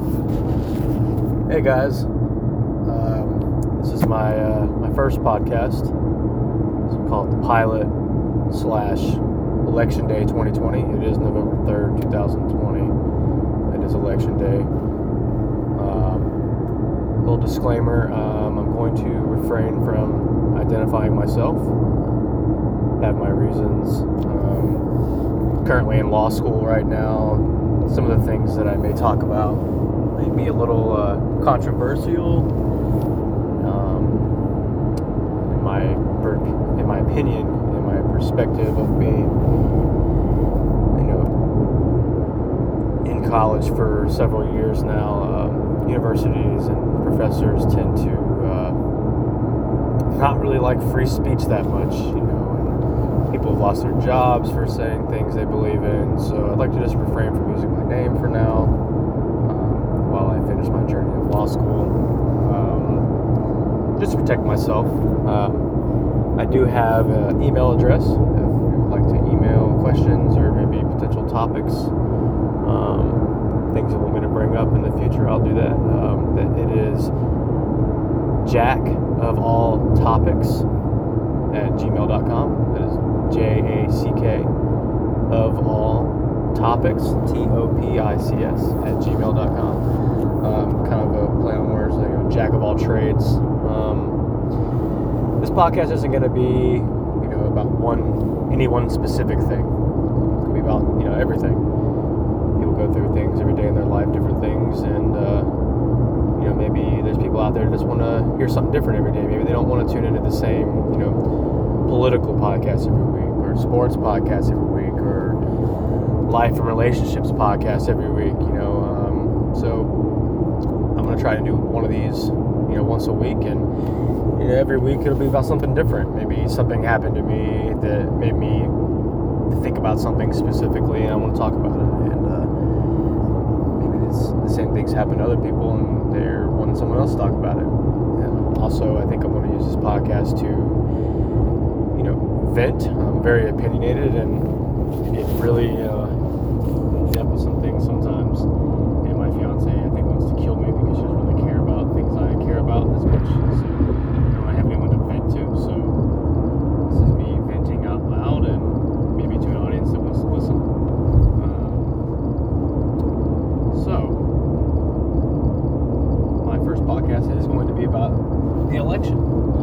Hey guys, um, this is my uh, my first podcast. It's called the pilot slash election day 2020. It is November 3rd, 2020. It is election day. Um, little disclaimer: um, I'm going to refrain from identifying myself. I Have my reasons. Um, currently in law school right now. Some of the things that I may talk about may be a little uh, controversial. Um, in my in my opinion, in my perspective of being, you know, in college for several years now, um, universities and professors tend to uh, not really like free speech that much, you know. People have lost their jobs for saying things they believe in, so I'd like to just refrain from using my name for now finish my journey of law school. Um, just to protect myself. Um, I do have an email address if you would like to email questions or maybe potential topics, um, things you want going to bring up in the future. I'll do that. Um, that it is Jack of all topics at gmail.com. That is J A C K of all topics, T O P I C S, at gmail.com. Um, kind of a play on words, like know, Jack of all trades. Um, this podcast isn't going to be, you know, about one, any one specific thing. It's going to be about, you know, everything. People go through things every day in their life, different things, and, uh, you know, maybe there's people out there that just want to hear something different every day. Maybe they don't want to tune into the same, you know, political podcast every week, or sports podcast every week, or life and relationships podcast every week. You know, um, so I'm gonna try to do one of these, you know, once a week, and you know, every week it'll be about something different. Maybe something happened to me that made me think about something specifically, and I want to talk about it. And uh, maybe it's, the same things happen to other people, and they're wanting someone else to talk about it. And also, I think I'm going to use this podcast to, you know, vent. I'm very opinionated, and it really uh, in depth with some things sometimes. And my fiance, I think, wants to kill me because she doesn't really care about things I care about as much. So I don't have anyone to vent to. So this is me venting out loud, and maybe to an audience that wants to listen. Um, so my first podcast is going to be about the election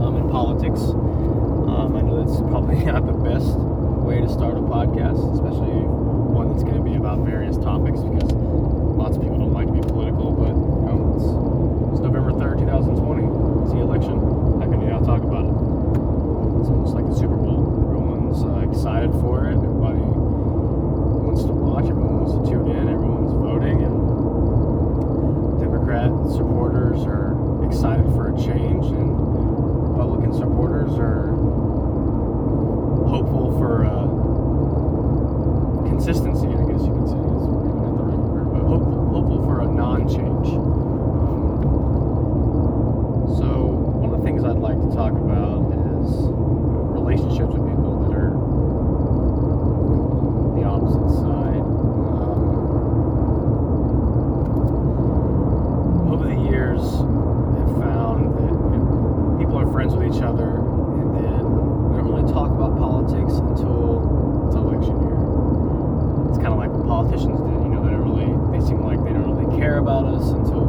um, and politics. Um, I know that's probably not the best way to start a podcast, especially one that's going to be about various topics because lots of people don't like to be political. But you know, it's, it's November third, two thousand twenty. It's the election. How can you not talk about it? It's almost like the Super Bowl. Everyone's uh, excited for it. Everybody wants to watch. Everyone wants to tune in. Everyone's voting and. Democrat supporters are excited for a change, and Republican supporters are hopeful for uh, consistency. I guess you could say is maybe not the right word, but hopeful, hopeful for a non-change. Um, so one of the things I'd like to talk about is relationships with people that are the opposite side. Um, over the years, I've found that you know, people are friends with each other, and then we don't really talk about politics until it's election year. It's kind of like what politicians did, you know, they don't really, they seem like they don't really care about us until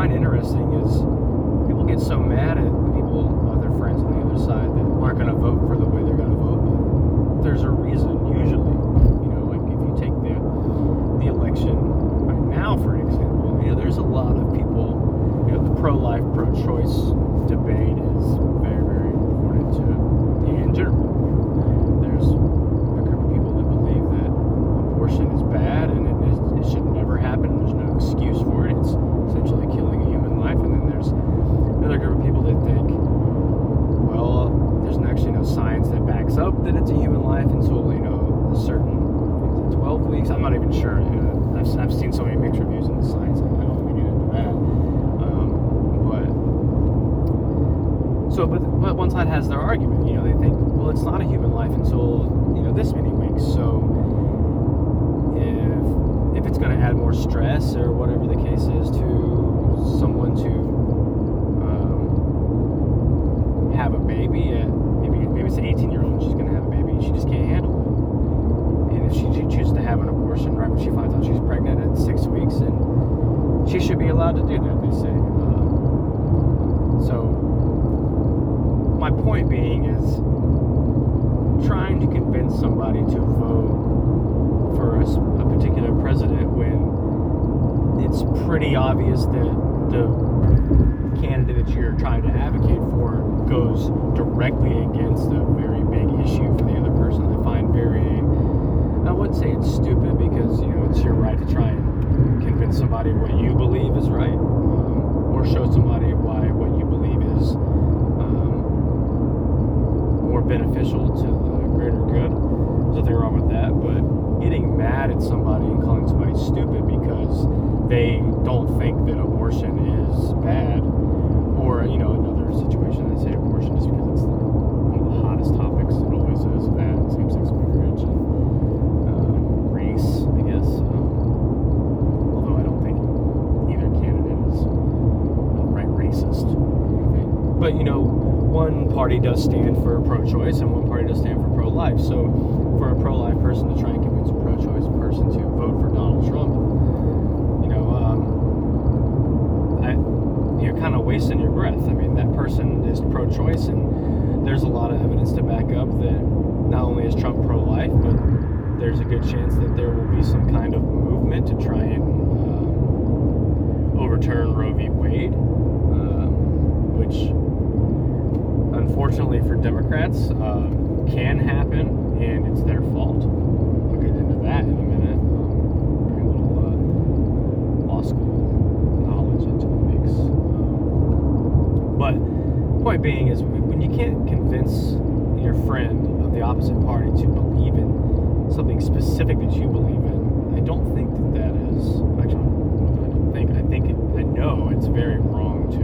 find interesting is people get so mad at the people, uh, other friends on the other side that aren't going to vote for the way they're going to vote. But there's a reason, usually. You know, like if you take the, the election right now, for an example, you know, there's a lot of people, you know, the pro life, pro choice they don't think that abortion is bad. Or, you know, another situation, I say abortion just because it's one of the hottest topics. It always is that same sex marriage and uh, race, I guess. Um, although I don't think either candidate is outright racist. But, you know, one party does stand for pro choice and one party does stand for pro life. So, for a pro life person to try and convince a pro choice person to vote for Donald Trump, you know, um, I, you're kind of wasting your breath. I mean, that person is pro choice, and there's a lot of evidence to back up that not only is Trump pro life, but there's a good chance that there will be some kind of movement to try and uh, overturn Roe v. Wade, uh, which unfortunately for Democrats uh, can happen, and it's their fault. I'll get into that in a minute. Um, bring a little uh, law school knowledge into the mix. Um, but point being is when you can't convince your friend of the opposite party to believe something specific that you believe in, I don't think that that is actually. I don't think. I think. I know it's very wrong to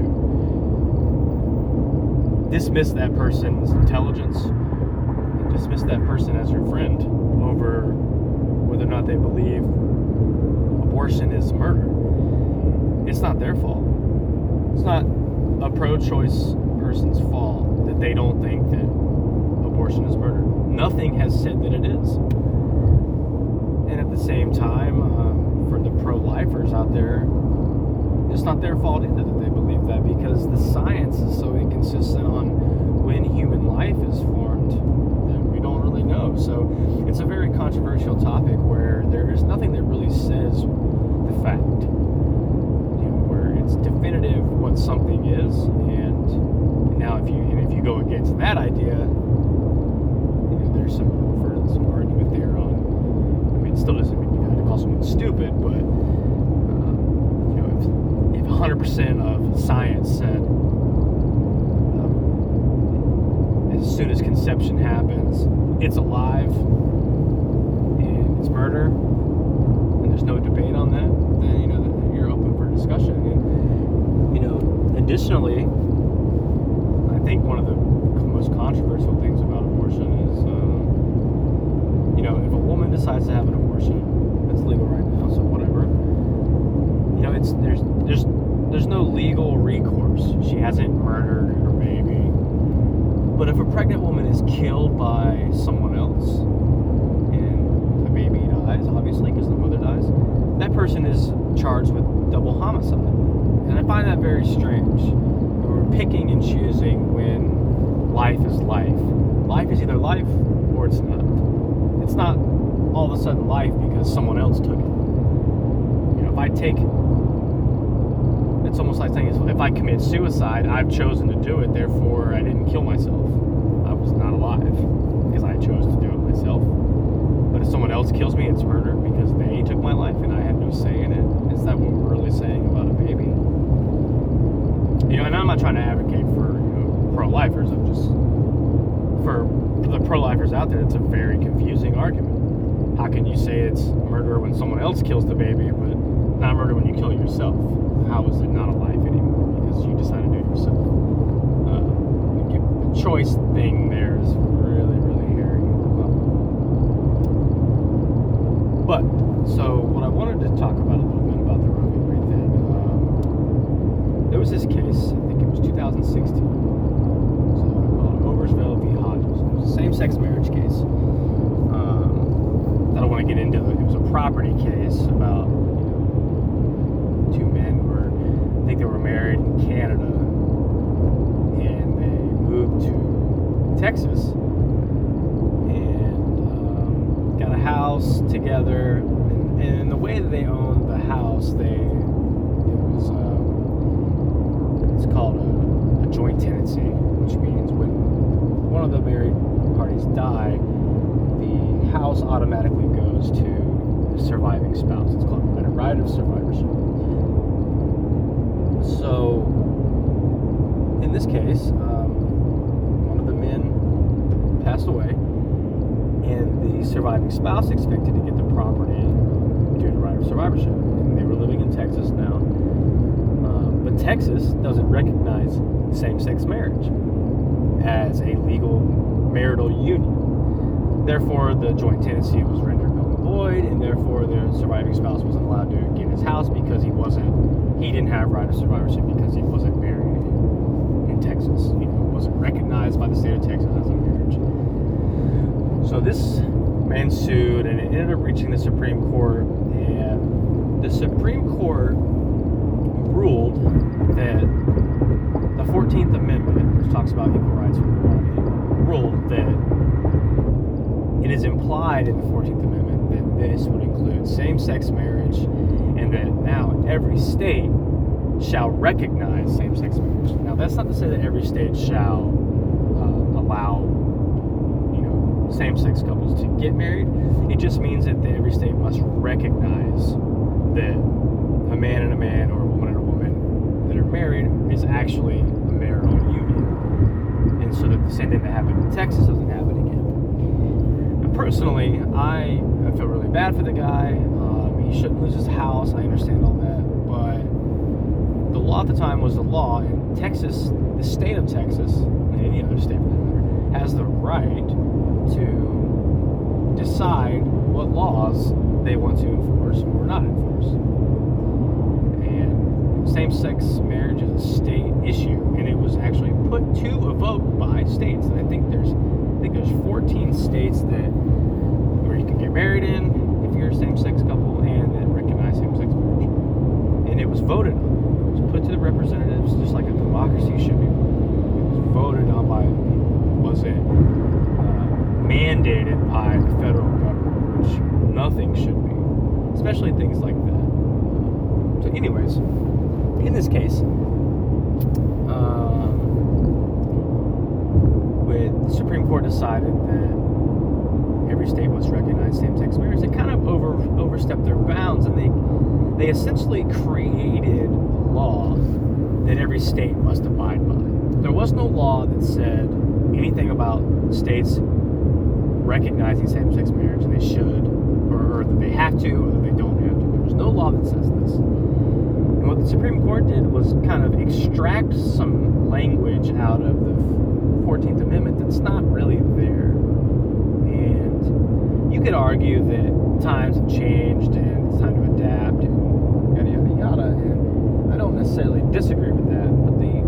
dismiss that person's intelligence and dismiss that person as your friend over whether or not they believe abortion is murder. It's not their fault. It's not a pro choice person's fault that they don't think that abortion is murder. Nothing has said that it is. The same time, uh, for the pro lifers out there, it's not their fault either that they believe that because the science is so inconsistent on when human life is formed that we don't really know. So it's a very controversial topic where there is nothing that really says the fact. You know, where it's definitive what something is, and now if you and if you go against that idea, you know, there's some for some argument there on. I mean, it still doesn't mean you have to call someone stupid, but 100% of science said um, as soon as conception happens, it's alive and it's murder, and there's no debate on that, then you know you're open for discussion. And you know, additionally, I think one of the most controversial things about abortion is, um, you know, if a woman decides to have an abortion, it's legal right now, so whatever. You know, it's there's there's there's no legal recourse. She hasn't murdered her baby. But if a pregnant woman is killed by someone else and the baby dies, obviously, because the mother dies, that person is charged with double homicide. And I find that very strange. We're picking and choosing when life is life. Life is either life or it's not. It's not all of a sudden life because someone else took it. You know, if I take it's almost like saying if I commit suicide, I've chosen to do it, therefore I didn't kill myself. I was not alive because I chose to do it myself. But if someone else kills me, it's murder because they took my life and I had no say in it. Is that what we're really saying about a baby? You know, and I'm not trying to advocate for you know, pro-lifers. I'm just for the pro-lifers out there. It's a very confusing argument. How can you say it's murder when someone else kills the baby, but not murder when you kill yourself? How is it not a life anymore because you decided to do it yourself? Uh, the choice thing there is really, really hairy. But so what I wanted to talk about a little bit about the Roe v. Wade thing. Um, there was this case. I think it was 2016. So called Obergefell v. Hodges. It was a same-sex marriage case. Um, I don't want to get into it. It was a property case about two men were, I think they were married in Canada, and they moved to Texas and um, got a house together. And, and the way that they owned the house, they it was uh, it's called a, a joint tenancy, which means when one of the married parties die, the house automatically goes to the surviving spouse. It's called a right of survivorship. So, in this case, um, one of the men passed away, and the surviving spouse expected to get the property due to right of survivorship. And they were living in Texas, now. Uh, but Texas doesn't recognize same sex marriage as a legal marital union. Therefore, the joint tenancy was rendered null and void, and therefore the surviving spouse wasn't allowed to get his house because he wasn't, he didn't have right of survivorship because he wasn't married in, Texas. He wasn't recognized by the state of Texas as a marriage. So this man sued, and it ended up reaching the Supreme Court, and the Supreme Court ruled that the 14th Amendment, which talks about equal rights for everybody, ruled that it is implied in the 14th Amendment that this would include same sex marriage and that now every state shall recognize same sex marriage. Now, that's not to say that every state shall uh, allow you know same sex couples to get married. It just means that every state must recognize that a man and a man or a woman and a woman that are married is actually a marital union. And so that the same thing that happened in Texas doesn't happen again. Personally, I feel really bad for the guy. He shouldn't lose his house. I understand all that. But the law at the time was the law. And Texas, the state of Texas, and any other state for that matter, has the right to decide what laws they want to enforce or not enforce. And same sex marriage is a state issue, and it was actually put to a vote by states. And I think there's I think there's 14 states that where you can get married in if you're a same sex couple and that recognize same sex marriage. And it was voted on. It was put to the representatives just like a democracy should be. It was voted on by the people. It wasn't uh, mandated by the federal government, which nothing should be, especially things like that. So, anyways, in this case, um, with the Supreme Court decided that state must recognize same-sex marriage, they kind of over overstepped their bounds, and they they essentially created a law that every state must abide by. There was no law that said anything about states recognizing same-sex marriage, and they should, or, or that they have to, or that they don't have to. There was no law that says this. And what the Supreme Court did was kind of extract some language out of the 14th Amendment that's not really there. Could argue that times have changed and it's time to adapt and yada yada yada. And I don't necessarily disagree with that, but the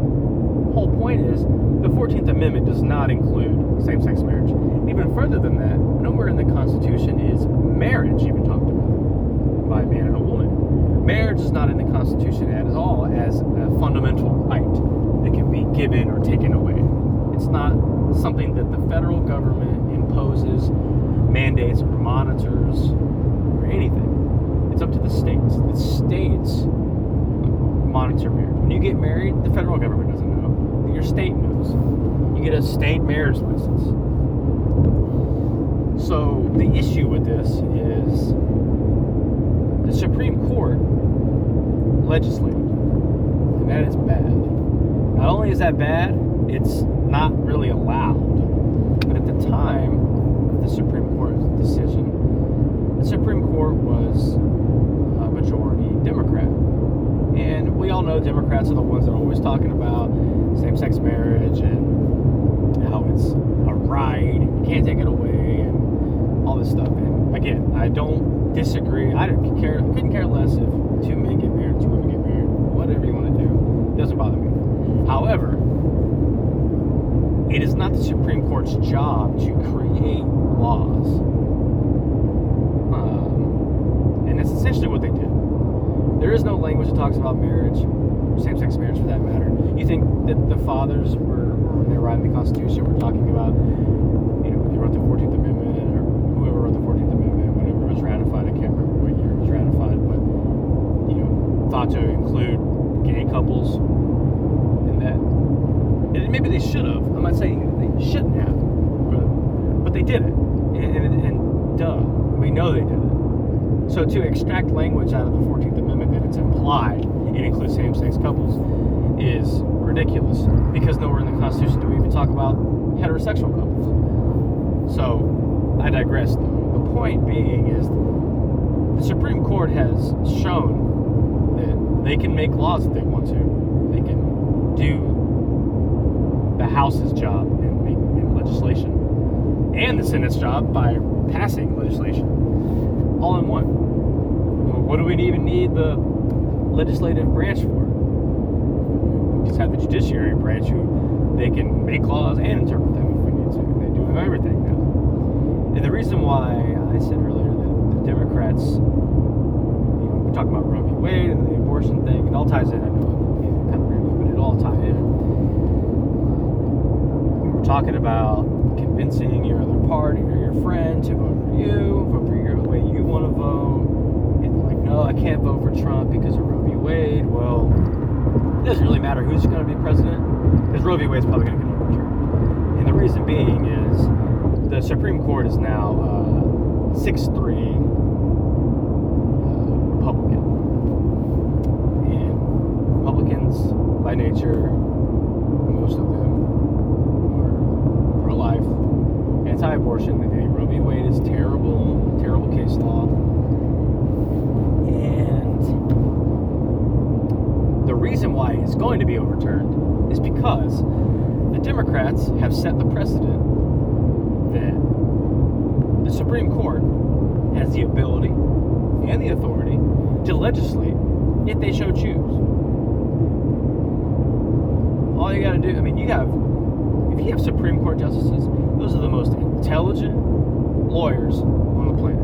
whole point is the 14th Amendment does not include same sex marriage. Even further than that, nowhere in the Constitution is marriage even talked about by a man and a woman. Marriage is not in the Constitution at all as a fundamental right that can be given or taken away. It's not something that the federal government imposes, mandates, or monitors, or anything. It's up to the states. The states monitor marriage. When you get married, the federal government doesn't know. Your state knows. You get a state marriage license. So the issue with this is the Supreme Court legislated, and that is bad. Not only is that bad, it's not really allowed. But at the time the Supreme decision, the Supreme Court was a majority Democrat. And we all know Democrats are the ones that are always talking about same sex marriage and how it's a right, you can't take it away, and all this stuff. And again, I don't disagree. I don't care, couldn't care less if two men get married, two women get married, whatever you want to do. It doesn't bother me. However, it is not the Supreme Court's job to create laws. Um, and that's essentially what they did. There is no language that talks about marriage, same sex marriage for that matter. You think that the fathers were, when they were writing the Constitution, were talking about, you know, they wrote the 14th Amendment, or whoever wrote the 14th Amendment, whenever it was ratified, I can't remember what year it was ratified, but, you know, thought to include gay couples in that. And maybe they should have. I'm not saying they shouldn't have, but, but they did it. And, and, and duh, we know they did it. So to extract language out of the 14th Amendment that it's implied it includes same-sex couples is ridiculous because nowhere in the Constitution do we even talk about heterosexual couples. So I digress. Though. The point being is the Supreme Court has shown that they can make laws if they want to. They can do the House's job in, in legislation and the Senate's job by passing legislation all in one. What do we even need the legislative branch for? We just have the judiciary branch who they can make laws and interpret them if we need to. They do everything now. And the reason why I said earlier that the Democrats, you know, we talk about Roe v. Wade and the abortion thing, it all ties in. I know, kind of rambling, but it all ties in. We were talking about convincing your other party or your friend to vote for you, vote for your way you want to vote. And no, I can't vote for Trump because of Roe v. Wade. Well, it doesn't really matter who's going to be president because Roe v. Wade's probably going to get overturned. And the reason being is the Supreme Court is now uh, 6 3 uh, Republican. And Republicans, by nature, most of them are pro life, anti abortion. They think Roe v. Wade is terrible, terrible case law. And the reason why it's going to be overturned is because the Democrats have set the precedent that the Supreme Court has the ability and the authority to legislate if they so choose. All you got to do, I mean, you have, if you have Supreme Court justices, those are the most intelligent lawyers on the planet.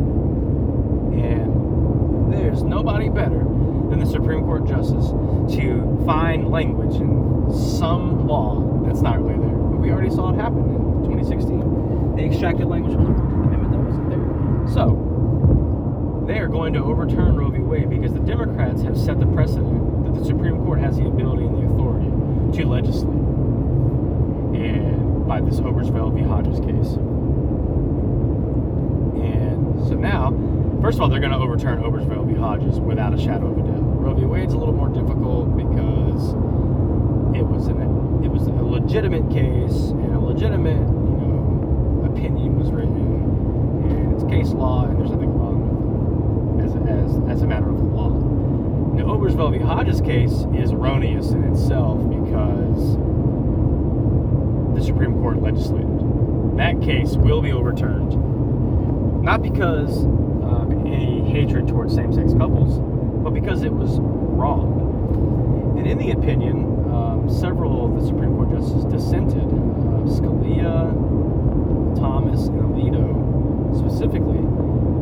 And there's nobody better than the Supreme Court justice to find language in some law that's not really there. But we already saw it happen in 2016. They extracted language from the 14th Amendment that wasn't there. So, they are going to overturn Roe v. Wade because the Democrats have set the precedent that the Supreme Court has the ability and the authority to legislate. And by this Obergefell v. Hodges case. And so now, first of all, they're going to overturn Obergefell v. Hodges without a shadow of a. Roe v. Wade's a little more difficult because it was an it was a legitimate case and a legitimate you know opinion was written and it's case law and there's nothing wrong as as as a matter of law. Now, Obergefell v. Hodges case is erroneous in itself because the Supreme Court legislated. That case will be overturned, not because of any hatred towards same-sex couples, because it was wrong. And in the opinion, um, several of the Supreme Court justices dissented. Uh, Scalia, Thomas, and Alito, specifically,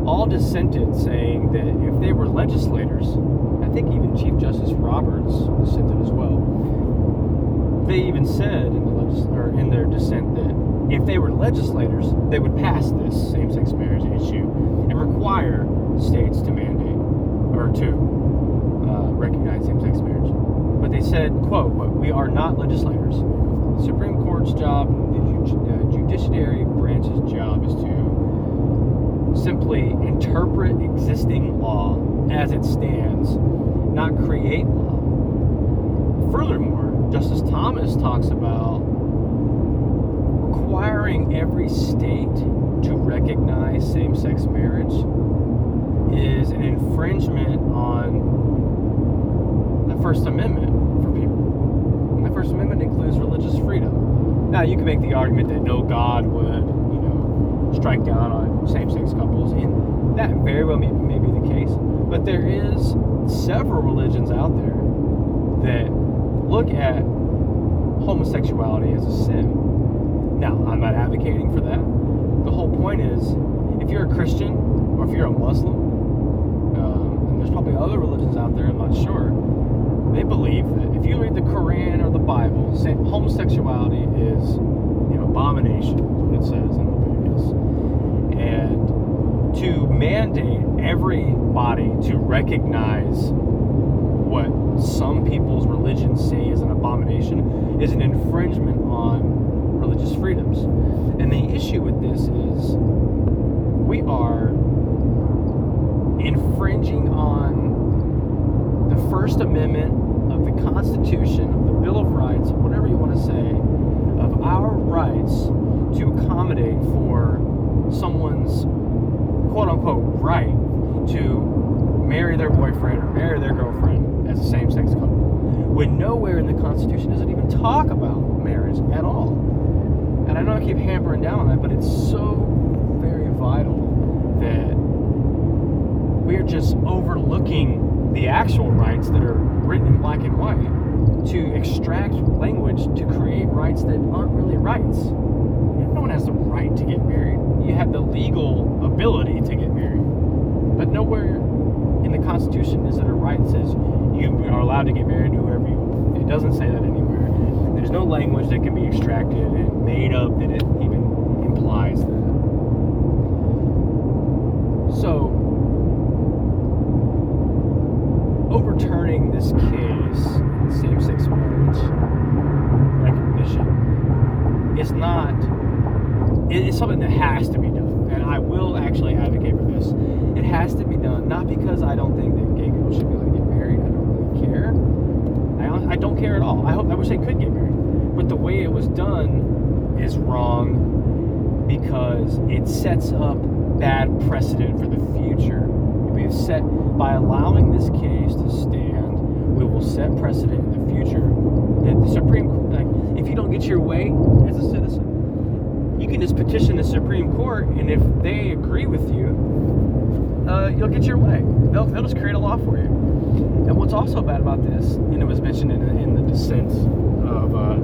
all dissented, saying that if they were legislators, I think even Chief Justice Roberts dissented as well. They even said in the legis- or in their dissent that if they were legislators, they would pass this same-sex marriage issue and require states to mandate or to uh, recognize same-sex marriage. But they said, "quote we are not legislators. The Supreme Court's job, the uh, judiciary branch's job, is to simply interpret existing law as it stands, not create law." Furthermore, Justice Thomas talks about requiring every state to recognize same sex marriage is an infringement on First Amendment for people. And the First Amendment includes religious freedom. Now, you can make the argument that no God would, you know, strike down on same sex couples, and that very well may, may be the case. But there is several religions out there that look at homosexuality as a sin. Now, I'm not advocating for that. The whole point is, if you're a Christian or if you're a Muslim, um, and there's probably other religions out there, I'm not sure, they believe that if you read the Quran or the Bible, homosexuality is an abomination, it says in Leviticus. And to mandate everybody to recognize what some people's religions say is an abomination is an infringement on religious freedoms. And the issue with this is we are infringing on the First Amendment the Constitution, of the Bill of Rights, whatever you want to say, of our rights to accommodate for someone's quote unquote right to marry their boyfriend or marry their girlfriend as a same sex couple when nowhere in the Constitution does it even talk about marriage at all. And I know I keep hammering down on that, but it's so very vital that we're just overlooking the actual rights that are written in black and white to extract language to create rights that aren't really rights. No one has the right to get married. You have the legal ability to get married. But nowhere in the Constitution is it a right that says you are allowed to get married to whoever you It doesn't say that anywhere. There's no language that can be extracted and made up that it even implies that. So, overturning this case, same sex marriage recognition, is not, it's something that has to be done. And I will actually advocate for this. It has to be done, not because I don't think that gay people should be able to get married. I don't really care. I, I don't care at all. I hope I wish they could get married. But the way it was done is wrong because it sets up bad precedent for the future. We have set by allowing this case to stand, we will set precedent in the future that the Supreme Court, like, if you don't get your way as a citizen, you can just petition the Supreme Court, and if they agree with you, uh, you'll get your way. They'll, they'll just create a law for you. And what's also bad about this, and it was mentioned in, in the dissent of uh,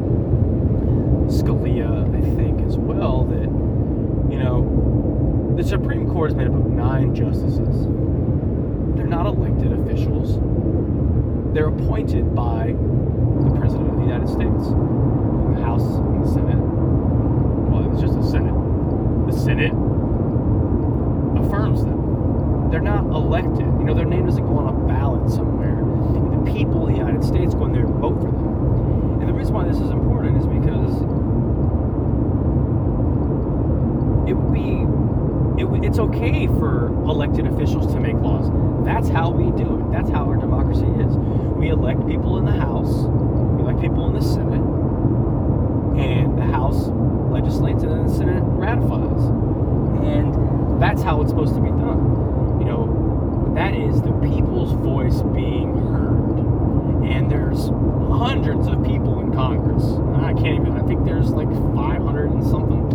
Scalia, I think, as well, that, you know, the Supreme Court is made up of nine justices. They're not elected officials. They're appointed by the President of the United States, the House and the Senate. Well, it's just the Senate. The Senate affirms them. They're not elected. You know, their name doesn't go on a ballot somewhere. The people of the United States go in there and vote for them. And the reason why this is important is because it would be it, it's okay for elected officials to make laws. That's how we do it. That's how our democracy is. We elect people in the House, we elect people in the Senate, and the House legislates and then the Senate ratifies. And that's how it's supposed to be done. You know, that is the people's voice being heard. And there's hundreds of people in Congress. I can't even, I think there's like 500 and something.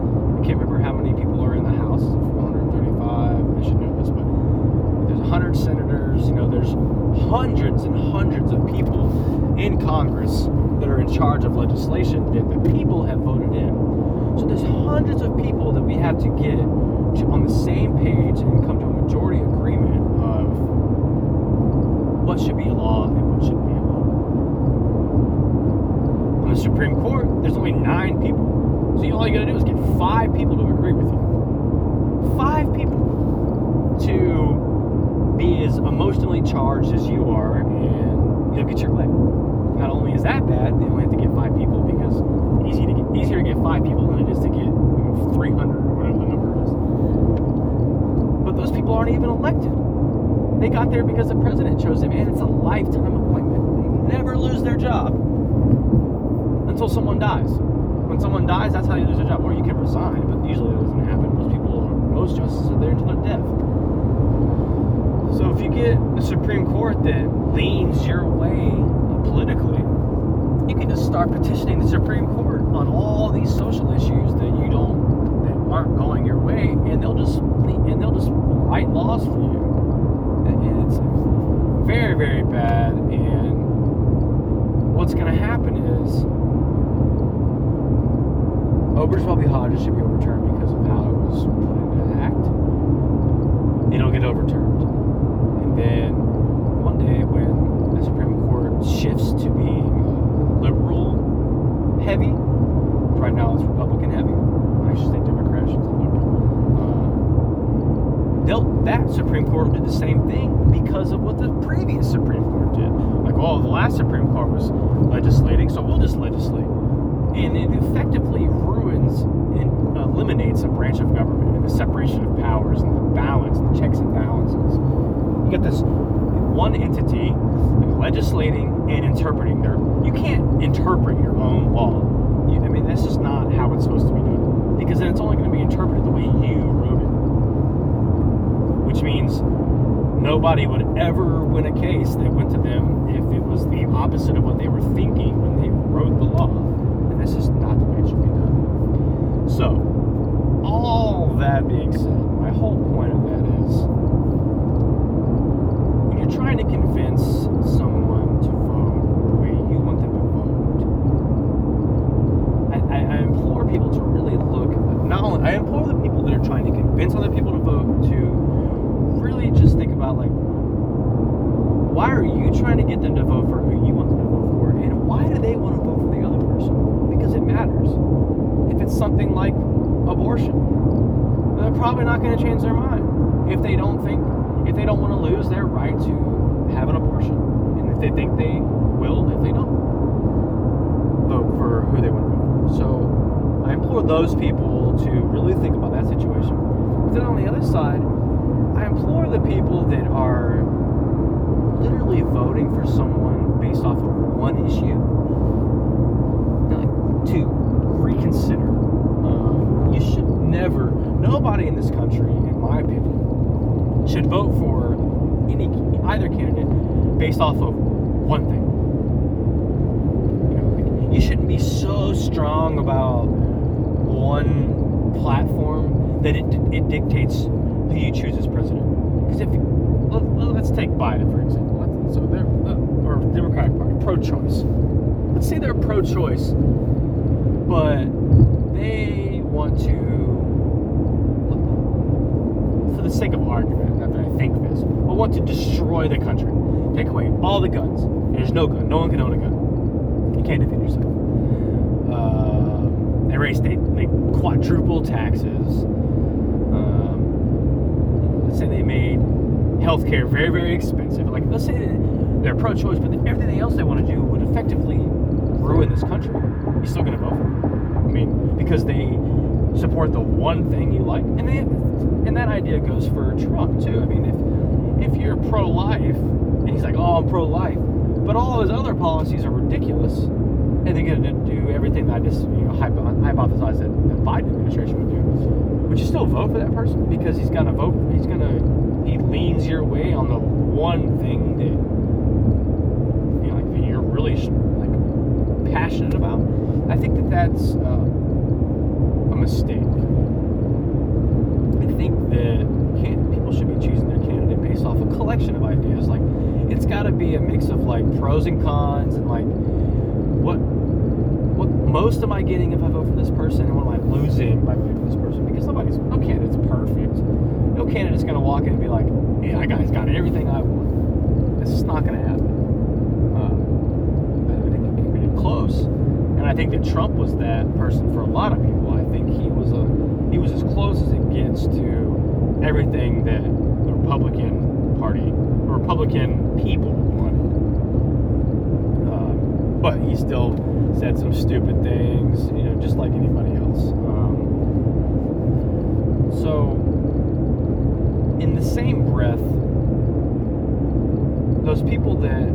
I can't remember how many people are in the House. 435. I should know 100 senators. You know, there's hundreds and hundreds of people in Congress that are in charge of legislation that the people have voted in. So there's hundreds of people that we have to get to, on the same page and come to a majority agreement of what should be a law and what shouldn't be a law. On the Supreme Court, there's only nine people. So all you gotta do is get five people to agree with you. Five people to be as emotionally charged as you are, and you'll get your way. Not only is that bad, they only have to get five people because it's easy to get easier to get five people than it is to get 300 or whatever the number is. But those people aren't even elected. They got there because the president chose them, and it's a lifetime appointment. They never lose their job until someone dies. When someone dies, that's how you lose your job. Or you can resign, but usually that doesn't happen. Most people, most justices are there until their death. So if you get a Supreme Court that leans your way politically, you can just start petitioning the Supreme Court on all these social issues that you don't, that aren't going your way, and they'll just and they'll just write laws for you. And it's very, very bad. And what's going to happen is Obergefell v. Hodges should be overturned because of how it was put into act. It'll get overturned. Then one day when the Supreme Court shifts to being liberal heavy, right now it's Republican heavy. I should say Democrat, should say liberal. Uh, that Supreme Court did the same thing because of what the previous Supreme Court did. Like, oh, the last Supreme Court was legislating, so we'll just legislate and it effectively ruins and eliminates a branch of government and the separation of powers and the balance, the checks and balances. You get this one entity legislating and interpreting their. You can't interpret your own law. You, I mean, this is not how it's supposed to be done. Because then it's only going to be interpreted the way you wrote it. Which means nobody would ever win a case that went to them if it was the opposite of what they were thinking when they wrote the law. And this is not the way it should be done. So, all that being said, my whole point of that is you're trying to convince someone to vote the way you want them to vote, I, I, I implore people to really look. Not only I implore the people that are trying to convince other people to vote to really just think about like why are you trying to get them to vote for who you want them to vote for and why do they want to vote for the other person because it matters if it's something like abortion they're probably not going to change their mind if they don't think if they don't want to lose their right to have an abortion and if they think they will if they don't vote for who they want to vote for so i implore those people to really think about that situation but then on the other side i implore the people that are literally voting for someone based off of one issue like, to reconsider. Um, you should never, nobody in this country, in my opinion, should vote for any either candidate based off of one thing. You know, like, you shouldn't be so strong about one platform that it, it dictates who you choose as president. Because if let, let's take Biden for example. So they're or Democratic Party pro-choice. Let's say they're pro-choice, but they want to, for the sake of argument, not that I think this, want to destroy the country, take away all the guns. There's no gun. No one can own a gun. You can't defend yourself. Uh, they raise they, quadruple taxes. Um, let's say they made healthcare very, very expensive. Like, let's say they're pro-choice, but everything else they want to do would effectively ruin this country. You're still to vote for them. I mean, because they support the one thing you like, and they, and that idea goes for Trump too. I mean, if if you're pro-life, and he's like, oh, I'm pro-life, but all his other policies are ridiculous, and they're going to do everything that I just you know hypothesized that the Biden administration would do, would you still vote for that person because he's going to vote? He's going to he leans your way on the one thing that you know, like that you're really like passionate about. I think that that's uh, a mistake. I think that people should be choosing collection of ideas. Like it's got to be a mix of like pros and cons and like what what most am I getting if I vote for this person and what am I losing by voting for this person? Because nobody's no candidate's perfect. No candidate's gonna walk in and be like, "Yeah, that guy's got everything I want." This is not gonna happen. Uh, I think it can close, and I think that Trump was that person for a lot of people. I think he was a he was as close as it gets to everything that the Republican Party, Republican people wanted. Um, but he still said some stupid things, you know, just like anybody else. Um, so, in the same breath, those people that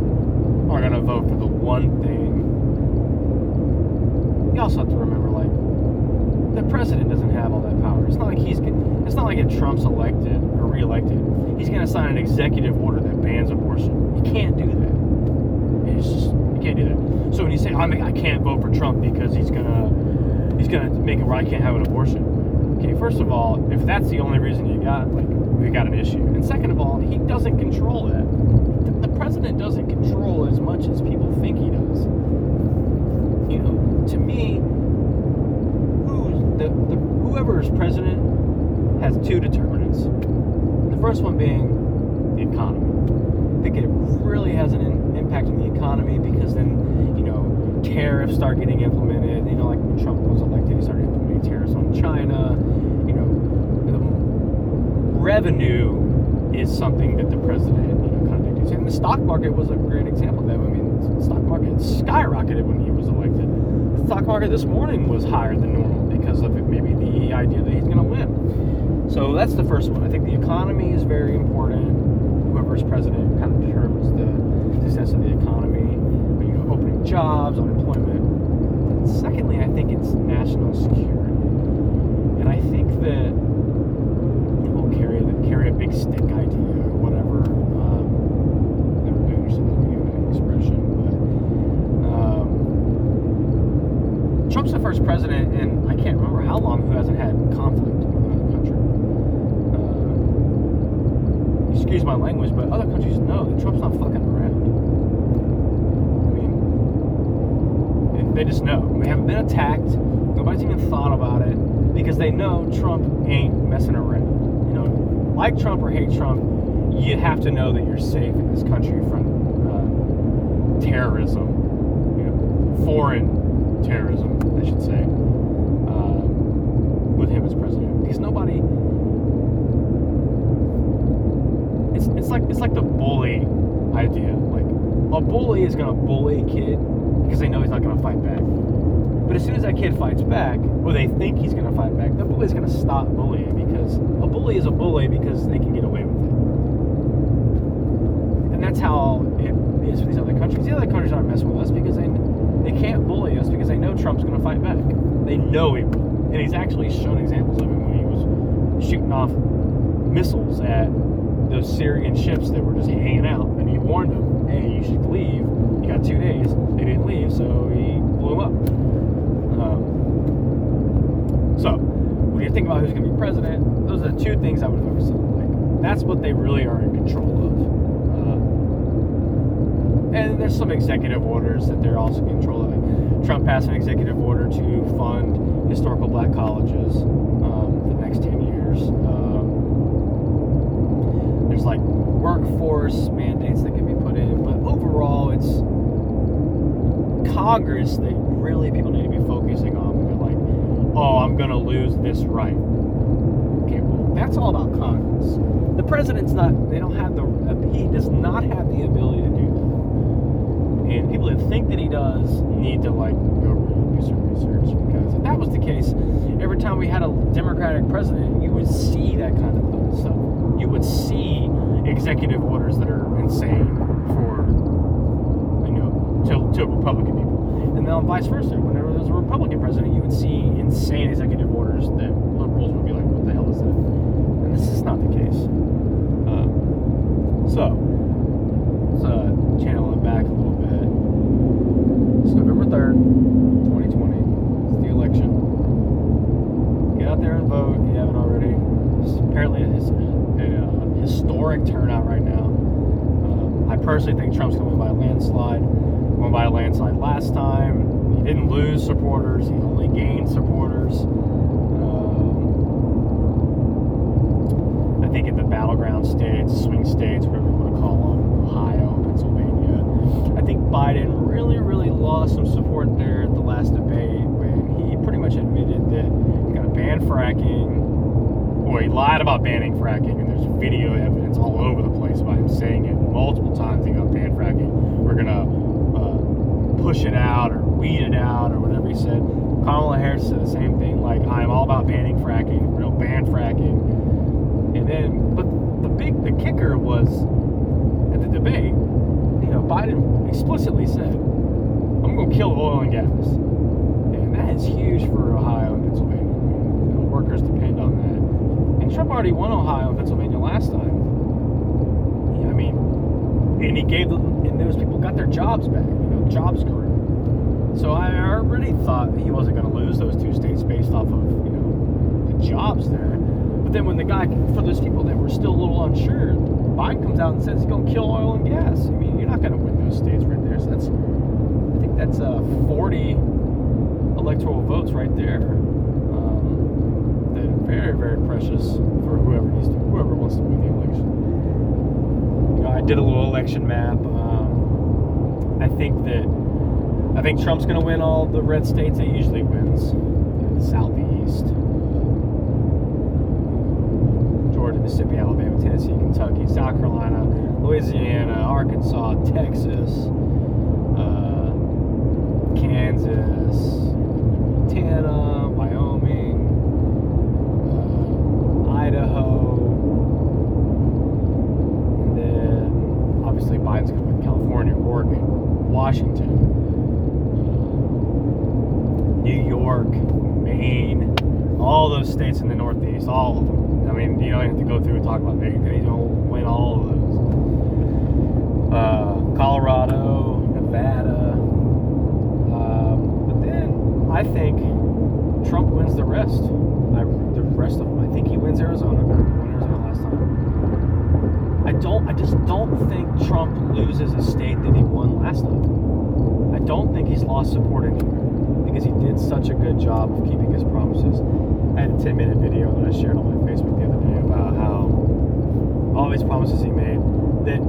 are going to vote for the one thing, you also have to remember, like, the president doesn't have all that power. It's not like he's. It's not like if Trump's elected reelected, he's going to sign an executive order that bans abortion. He can't do that. Just you can't do that. So when you say I I can't vote for Trump because he's gonna he's gonna make it where I can't have an abortion. Okay, first of all, if that's the only reason you got like we got an issue, and second of all, he doesn't control that. The, the president doesn't control as much as people think he does. You know, to me, who's the, the whoever is president has two determinants. The first one being the economy. I think it really has an in, impact on the economy because then, you know, tariffs start getting implemented. You know, like when Trump was elected, he started implementing tariffs on China. You know, the revenue is something that the president, you know, kind of dictates. And the stock market was a great example of that. I mean, the stock market skyrocketed when he was elected. The stock market this morning was higher than normal because of maybe the idea that he's going to win. So that's the first one. I think the economy is very important. Whoever's president kind of determines the success of the economy. Opening jobs, unemployment. And secondly, I think it's national security. And I think that people carry carry a big stick idea or whatever. Um, never really understood that human expression, but first president in I can't remember how long who hasn't had conflict in another country. Uh, excuse my language, but other countries know that Trump's not fucking around. I mean, they- just know. We haven't been attacked. Nobody's even thought about it because they know Trump ain't messing around. You know, like Trump or hate Trump, you have to know that you're safe in this country from uh, terrorism, you know, foreign terrorism, I should say, uh, with him as president. Because nobody, it's like it's like the bully idea. Like a bully is gonna bully a kid because they know he's not gonna fight back. But as soon as that kid fights back, or they think he's gonna fight back, the bully's gonna stop bullying because a bully is a bully because they can get away with it. And that's how it is for these other countries. The other countries aren't messing with us because they they can't bully us because they know Trump's gonna fight back. They know he will. And he's actually shown examples of it when he was shooting off missiles at those Syrian ships that were just hanging out, and he warned them, "Hey, you should leave. You got two days." They didn't leave, so he blew up. Um, so, when you think about who's going to be president, those are the two things I would focus on. Like, that's what they really are in control of. Uh, and there's some executive orders that they're also in control of. Trump passed an executive order to fund historical black colleges um, for the next 10 years. Um, there's like workforce mandates that can be put in, but overall, it's Congress that really people need to be focusing on. They're like, oh, I'm gonna lose this right. Okay, well, that's all about Congress. The president's not. They don't have the. He does not have the ability to do that. And people that think that he does need to like go do some research because if that was the case, every time we had a Democratic president, you would see that kind of stuff. You would see executive orders that are insane for you know to, to Republican people, and then vice versa. Whenever there's a Republican president, you would see insane executive orders that liberals would be like, "What the hell is that?" And this is not the case. Uh, so let's uh, channel it back a little bit. It's November third, 2020. It's the election. Get out there and vote if you haven't already. It's apparently it's a, uh, turnout right now. Um, I personally think Trump's going to win by a landslide. Won by a landslide last time. He didn't lose supporters. He only gained supporters. Um, I think in the battleground states, swing states, whatever you want to call them, Ohio, Pennsylvania, I think Biden really, really lost some support there at the last debate when he pretty much admitted that he's going to ban fracking. He lied about banning fracking, and there's video evidence all over the place about him saying it multiple times. He got to ban fracking. We're to uh, push it out or weed it out or whatever he said. Kamala Harris said the same thing, like I'm all about banning fracking, real ban fracking. And then, but the big, the kicker was at the debate, you know, Biden explicitly said, I'm to kill oil and gas. And that is huge for Ohio and Pennsylvania. Workers depend on that. Trump already won Ohio and Pennsylvania last time. I mean, and he gave them, and those people got their jobs back, you know, jobs grew. So I already thought he wasn't going to lose those two states based off of, you know, the jobs there. But then when the guy, for those people that were still a little unsure, Biden comes out and says he's going to kill oil and gas. I mean, you're not going to win those states right there. So that's, I think that's uh, 40 electoral votes right there. Very, very precious for whoever needs to, whoever wants to win the election. You know, I did a little election map. Um, I think that I think Trump's going to win all the red states that he usually wins. Know, the Southeast, Georgia, Mississippi, Alabama, Tennessee, Kentucky, South Carolina, Louisiana, Arkansas, Texas, uh, Kansas, Montana, Wyoming, uh, Idaho, and then obviously Biden's going to win California, Oregon, Washington, uh, New York, Maine, all those states in Northeast, all of them. I mean, you don't have to go through and talk about. He's going to win all of those. Uh, Colorado, Nevada. Um, but then I think Trump wins the rest. I, the rest of them. I think he wins Arizona. Won Arizona last time. I don't. I just don't think Trump loses a state that he won last time. I don't think he's lost support anywhere because he did such a good job of keeping his promises. I had a 10 minute video that I shared on my Facebook the other day about how all these promises he made that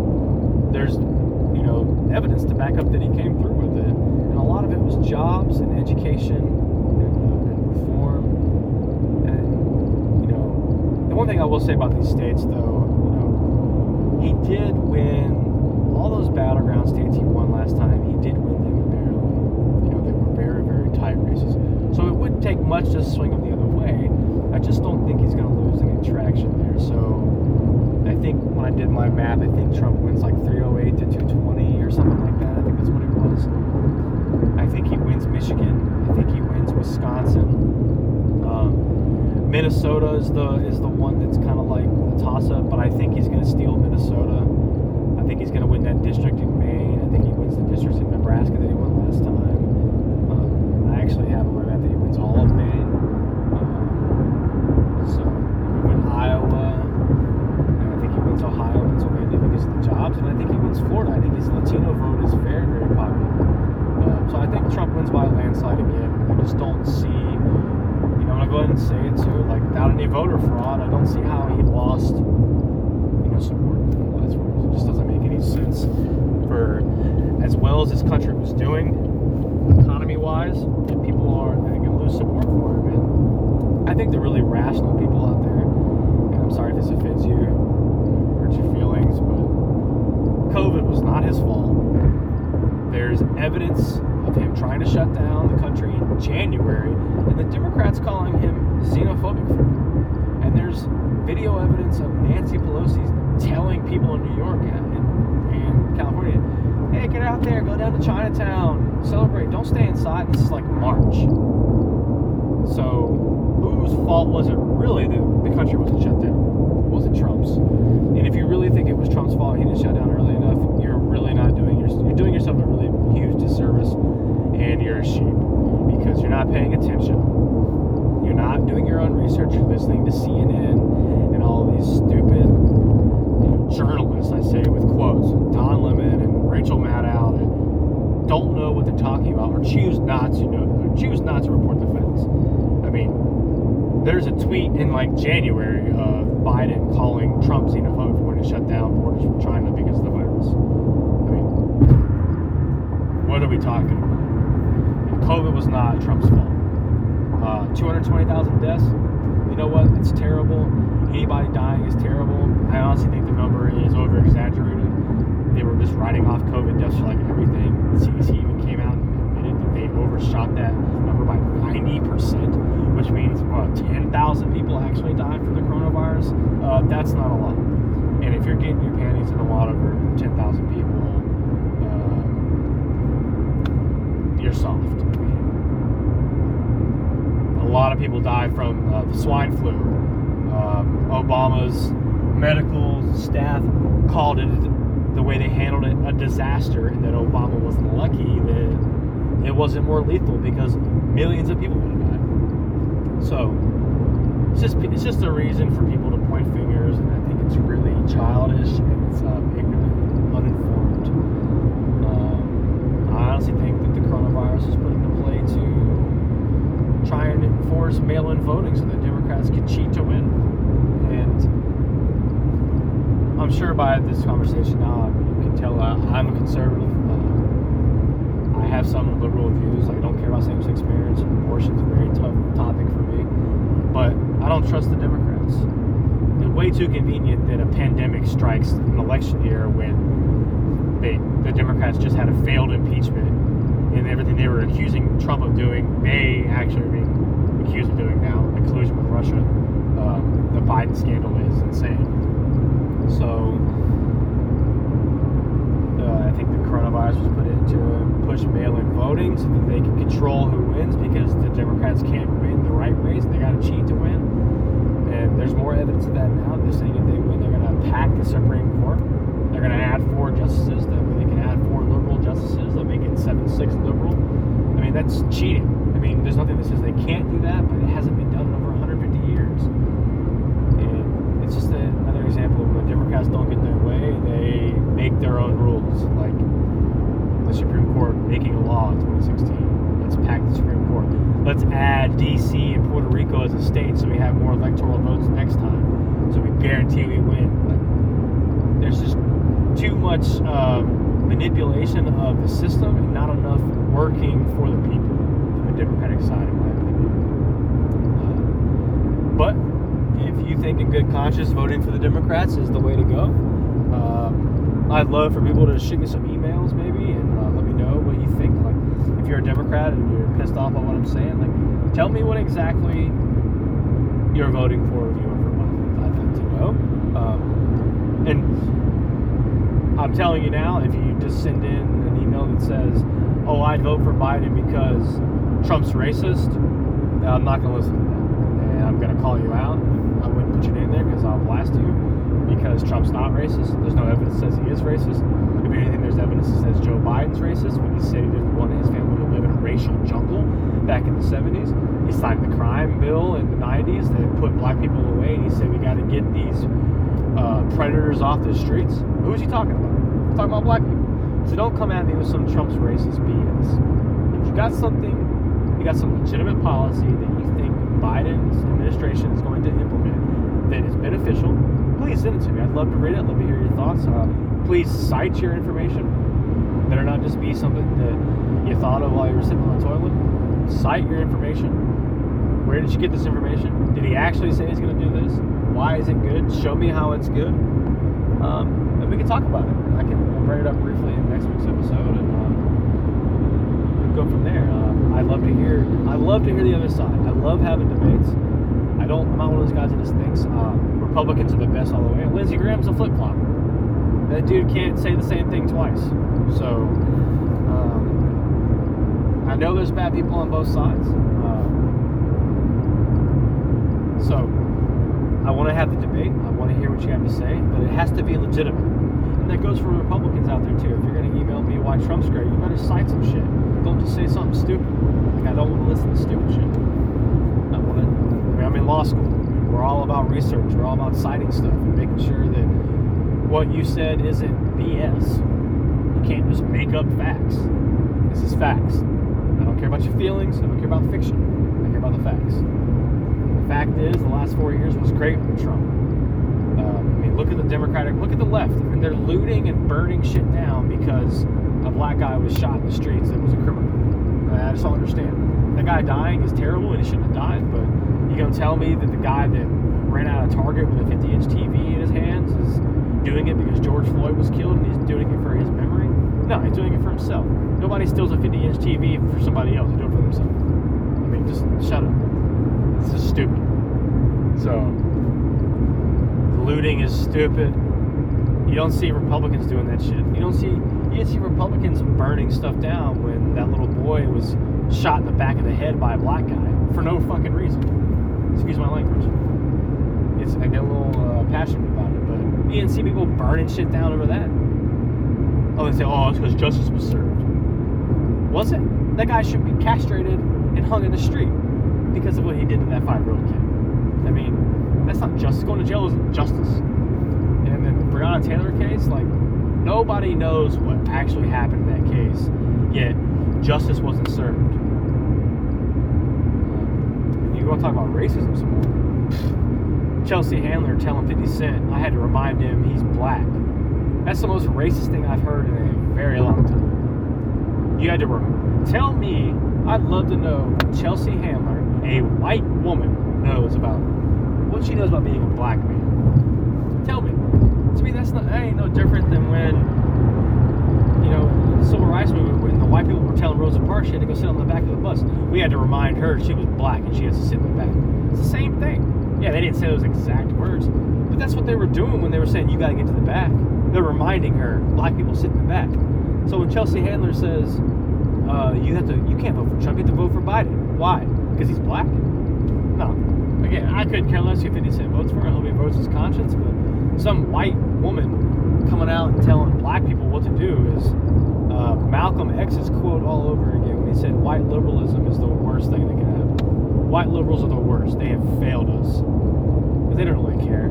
there's you know evidence to back up that he came through with it. And a lot of it was jobs and education and, uh, and reform. And you know the one thing i will say about these states though you know he did win all those battleground states he won last time. He did win them barely you know they were very very tight races. So it wouldn't take much to swing them the other way i just don't think he's going to lose any traction there so I think when I did my math, I think Trump wins like 308 to 220 or something like that. I think that's what it was. I think he wins Michigan. I think he wins Wisconsin. Um, Minnesota is the is the one that's kind of like a toss up, but I think he's going to steal Minnesota. I think he's going to win that district in Maine. I think he wins the districts in Nebraska that he won last time. Um, I actually have on my map that he wins all of Maine. Um, so he win Iowa. And I think he wins Ohio, Pennsylvania because of the jobs, and I think he wins Florida. I think his Latino vote is very, very popular. Um, so I think Trump wins by a landslide again. I just don't see, you know, I'm gonna go ahead and say it too. Like without any voter fraud, I don't see how he lost, you know, support. That's where it just doesn't make any sense. For as well as this country was doing, and people are going to lose support for him. And I think the really rational people out there and I'm sorry if this offends you, hurts your feelings, but COVID was not his fault. There's evidence of him trying to shut down the country in January, and the Democrats calling him xenophobic. And there's video evidence of Nancy Pelosi telling people in New York and California, hey, get out there, go down to Chinatown, celebrate, don't stay inside. This is like March. So, whose fault was it really that the country wasn't shut down? It wasn't Trump's. And if you really think it was Trump's fault, he didn't shut down early enough, you're really not doing your, you're doing yourself a really huge disservice, and you're a sheep because you're not paying attention. You're not doing your own research. You're listening to CNN and all these stupid journalists, I say with quotes, Don Lemon and Rachel Maddow that don't know what they're talking about or choose not to know, choose not to report the facts. I mean, there's a tweet in like January of Biden calling Trump xenophobic for wanting to shut down borders from China because of the virus. I mean, what are we talking about? COVID was not Trump's fault. Uh, 220,000 deaths. You know what? It's terrible. Anybody dying is terrible. I honestly think number is over exaggerated. They were just writing off COVID deaths for like everything. The CDC even came out and admitted that they overshot that number by 90%, which means what, 10,000 people actually died from the coronavirus. Uh, that's not a lot. And if you're getting your panties in the water for 10,000 people, uh, you're soft. A lot of people died from uh, the swine flu. Um, Obama's staff called it the way they handled it a disaster, and that Obama was lucky that it wasn't more lethal because millions of people would have died. So it's just it's just a reason for people to point fingers, and I think it's really childish and it's um, ignorant, and uninformed. Um, I honestly think that the coronavirus was put into play to try and enforce mail-in voting so that Democrats could cheat to win. And I'm sure by this conversation now, you can tell I, I'm a conservative. Uh, I have some liberal views. I don't care about same-sex marriage. Abortion's a very tough topic for me. But I don't trust the Democrats. It's way too convenient that a pandemic strikes an election year when they, the Democrats just had a failed impeachment and everything they were accusing Trump of doing, they actually are being accused of doing now, like collusion with Russia. Um, the Biden scandal is insane. So uh, I think the coronavirus was put in to push mail-in voting so that they can control who wins because the Democrats can't win the right ways. They got to cheat to win. And there's more evidence of that now. They're saying if they win, they're going to pack the Supreme Court. They're going to add four justices. That way they can add four liberal justices. They'll make it 7 6 liberal. I mean, that's cheating. I mean, there's nothing that says they can't do that, but it hasn't been done in over 150 years. And it's just another example of when Democrats don't get their way, they make their own rules. Like the Supreme Court making a law in 2016. Let's pack the Supreme Court. Let's add D.C. and Puerto Rico as a state so we have more electoral votes next time. So we guarantee we win. Like, there's just too much um, manipulation of the system and not enough working for the people from the Democratic side, in my opinion. Uh, but if you think in good conscience voting for the Democrats is the way to go, uh, I'd love for people to shoot me some emails maybe and uh, let me know what you think. Like, if you're a Democrat and you're pissed off at what I'm saying, like, tell me what exactly you're voting for if you vote for Biden. I'd like to know. Um, and I'm telling you now, if you just send in an email that says, "Oh, I'd vote for Biden because Trump's racist," I'm not going to listen to that, and I'm going to call you out. Wouldn't put your name there because I'll blast you because Trump's not racist. There's no evidence that says he is racist. If anything, there's evidence that says Joe Biden's racist when he said he didn't want his family to live in a racial jungle back in the 70s. He signed the crime bill in the 90s that put black people away, and he said we got to get these uh, predators off the streets. Who is he talking about? He's talking about black people. So don't come at me with some Trump's racist BS. If you got something, you got some legitimate policy that you think Biden's administration is going to implement that is beneficial, please send it to me. I'd love to read it. I'd love to hear your thoughts. Uh, please cite your information. Better not just be something that you thought of while you were sitting on the toilet. Cite your information. Where did you get this information? Did he actually say he's going to do this? Why is it good? Show me how it's good. Um, and we can talk about it. I can bring it up briefly in next week's episode, and can go from there. Uh, I love to hear. I love to hear the other side. I love having debates. Don't. I'm not one of those guys that just thinks uh, Republicans are the best all the way. Lindsey Graham's a flip flop. That dude can't say the same thing twice. So um, I know there's bad people on both sides. Uh, so I want to have the debate. I want to hear what you have to say, but it has to be legitimate. And that goes for Republicans out there too. If you're going to email me why Trump's great, you better cite some shit. Don't just say something stupid. Like I don't want to listen to stupid shit. I want to. I mean, I'm in law school. We're all about research. We're all about citing stuff and making sure that what you said isn't BS. You can't just make up facts. This is facts. I don't care about your feelings. I don't care about fiction. I care about the facts. The fact is, the last four years was great with Trump. Uh, I mean, look at the Democratic, look at the left. I mean, they're looting and burning shit down because a black guy was shot in the streets and was a criminal. I just don't understand. That guy dying is terrible and he shouldn't have died, but you gonna tell me that the guy that ran out of Target with a 50 inch TV in his hands is doing it because George Floyd was killed and he's doing it for his memory? No, he's doing it for himself. Nobody steals a 50 inch TV for somebody else, they do it for themselves. I mean, just shut up. This is stupid. So, looting is stupid. You don't see Republicans doing that shit. You don't see you didn't see Republicans burning stuff down when that little boy was shot in the back of the head by a black guy for no fucking reason. Excuse my language. It's I get a little uh, passionate about it, but you didn't see people burning shit down over that. Oh, they say, oh, it's because justice was served. Was it? That guy should be castrated and hung in the street because of what he did to that five-year-old kid. I mean, that's not justice. Going to jail isn't justice. And then the Breonna Taylor case, like, nobody knows what actually happened in that case, yet justice wasn't served. Want to talk about racism some more? Chelsea Handler telling 50 Cent, I had to remind him he's black. That's the most racist thing I've heard in a very long time. You had to rem- tell me, I'd love to know Chelsea Handler, a white woman, knows about what she knows about being a black man. Tell me. To me, that's not that ain't no different than when you know the civil rights movement white people were telling Rosa Parks she had to go sit on the back of the bus. We had to remind her she was black and she has to sit in the back. It's the same thing. Yeah, they didn't say those exact words, but that's what they were doing when they were saying you got to get to the back. They're reminding her black people sit in the back. So when Chelsea Handler says uh, you have to, you can't vote for Trump, you have to vote for Biden. Why? Because he's black? No. Again, I couldn't care less who 50 Cent votes for. I hope he votes his conscience, but some white woman coming out and telling black people what to do is uh, Malcolm X's quote all over again when he said, white liberalism is the worst thing that can happen. White liberals are the worst. They have failed us. Because they don't really care.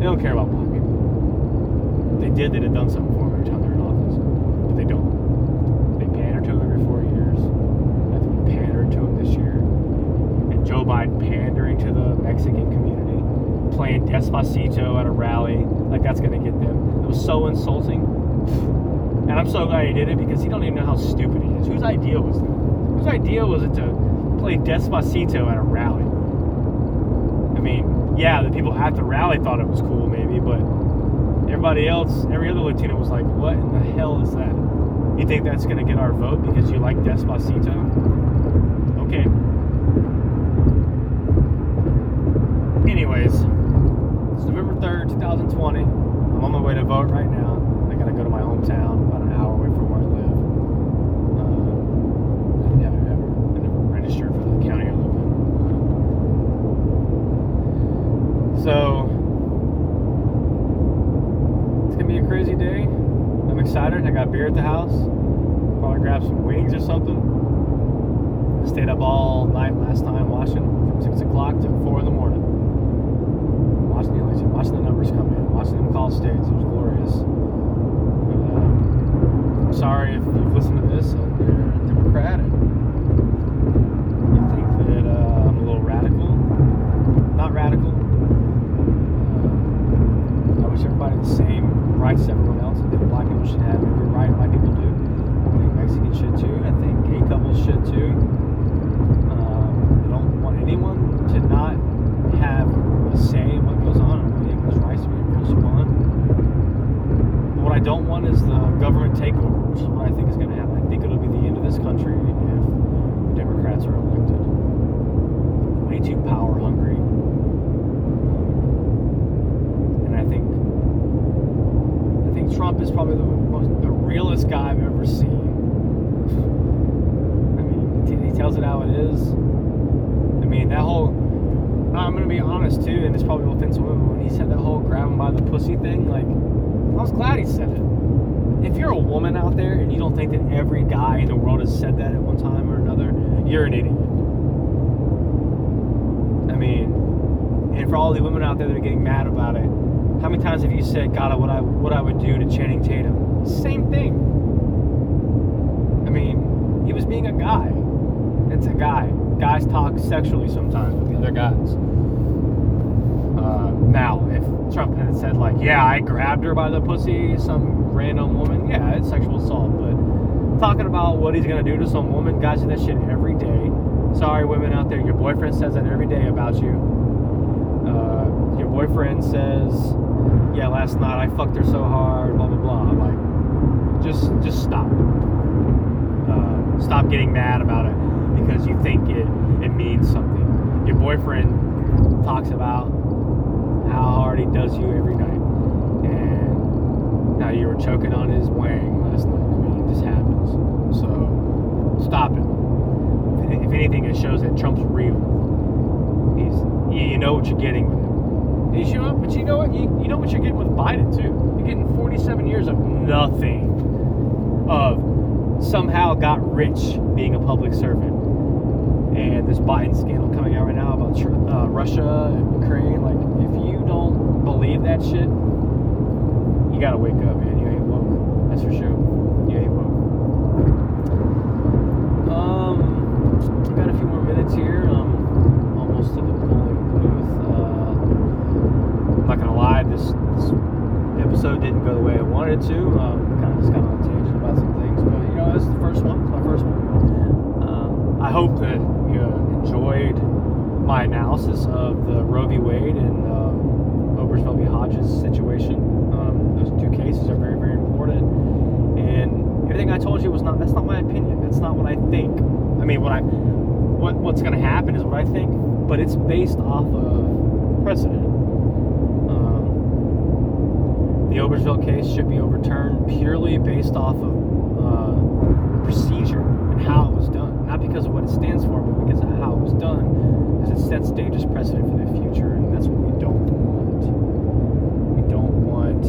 They don't care about black people. If they did, they'd have done something for them every time they're in office. But they don't. They pander to them every four years. I think we pandered to them this year. And Joe Biden pandering to the Mexican community, playing Despacito at a rally, like that's gonna get them. It was so insulting. And I'm so glad he did it because he don't even know how stupid he is. Whose idea was that? Whose idea was it to play Despacito at a rally? I mean, yeah, the people at the rally thought it was cool, maybe, but everybody else, every other Latino was like, what in the hell is that? You think that's going to get our vote because you like Despacito? Okay. Anyways, it's November 3rd, 2020. I'm on my way to vote right now. I got to go to my hometown, about an hour away from where I live. Uh, I never, ever, I never registered for the county I live in. So, it's gonna be a crazy day. I'm excited. I got beer at the house. Probably grab some wings or something. Stayed up all night last time watching from six o'clock to four in the morning. Watching the election, watching the numbers come in, watching them call states. It was glorious. Uh, sorry if you've listened to this and you're a Democrat you think that uh, I'm a little radical. Not radical. Uh, I wish everybody the same rights as everyone else. I people should have every right white people do. I think Mexicans should too. I think gay couples should too. Um, I don't want anyone to not have a say in what goes on and anyone's rights to be infringed upon. But what I don't want is the government takeover, which is what I think is going to happen. I think it'll be the end of this country if the Democrats are elected. Way too power hungry. And I think I think Trump is probably the most the realest guy I've ever seen. I mean, he- tells it how it is. I mean, that whole. I'm gonna be honest too, and this probably will offend women. When he said that whole grab him by the pussy thing, like, I was glad he said it. If you're a woman out there and you don't think that every guy in the world has said that at one time or another, you're an idiot. I mean, and for all the women out there that are getting mad about it, how many times have you said, God, what I what I would do to Channing Tatum? Same thing. I mean, he was being a guy. It's a guy. Guys talk sexually sometimes with the other guys. Uh, now, if Trump had said like, "Yeah, I grabbed her by the pussy," some random woman, yeah, it's sexual assault. But talking about what he's gonna do to some woman, guys do that shit every day. Sorry, women out there, your boyfriend says that every day about you. Uh, your boyfriend says, "Yeah, last night I fucked her so hard," blah blah blah. Like, just just stop. Uh, stop getting mad about it because you think it it means something. Your boyfriend talks about how hard he does you every night, and now you were choking on his wang last night. I mean, it just happens. So stop it. If anything, it shows that Trump's real. He's you know what you're getting but you know what? You, you know what you're getting with Biden too. You're getting 47 years of nothing. Of somehow got rich being a public servant. And this Biden scandal coming out right now about uh, Russia and Ukraine. Like, if you don't believe that shit, you gotta wake up, man. You ain't woke. That's for sure. You ain't woke. Um, got a few more minutes here. Um, almost to the polling booth. Uh, not gonna lie, this, this episode didn't go the way I wanted it to. Um, kind of just got on a tangent about some things, but you know, this is the first one. It's my first one. Um, I hope that you enjoyed my analysis of the Roe v. Wade and um, Obergefell v. Hodges situation. Um, those two cases are very, very important. And everything I told you was not. That's not my opinion. That's not what I think. I mean, what I, what what's going to happen is what I think, but it's based off of precedent. Um, the Obergefell case should be overturned purely based off of uh, procedure and how it was done, not because of what it stands for, but because of how it was done, because it sets dangerous precedent for the future, and that's what we don't want. We don't want.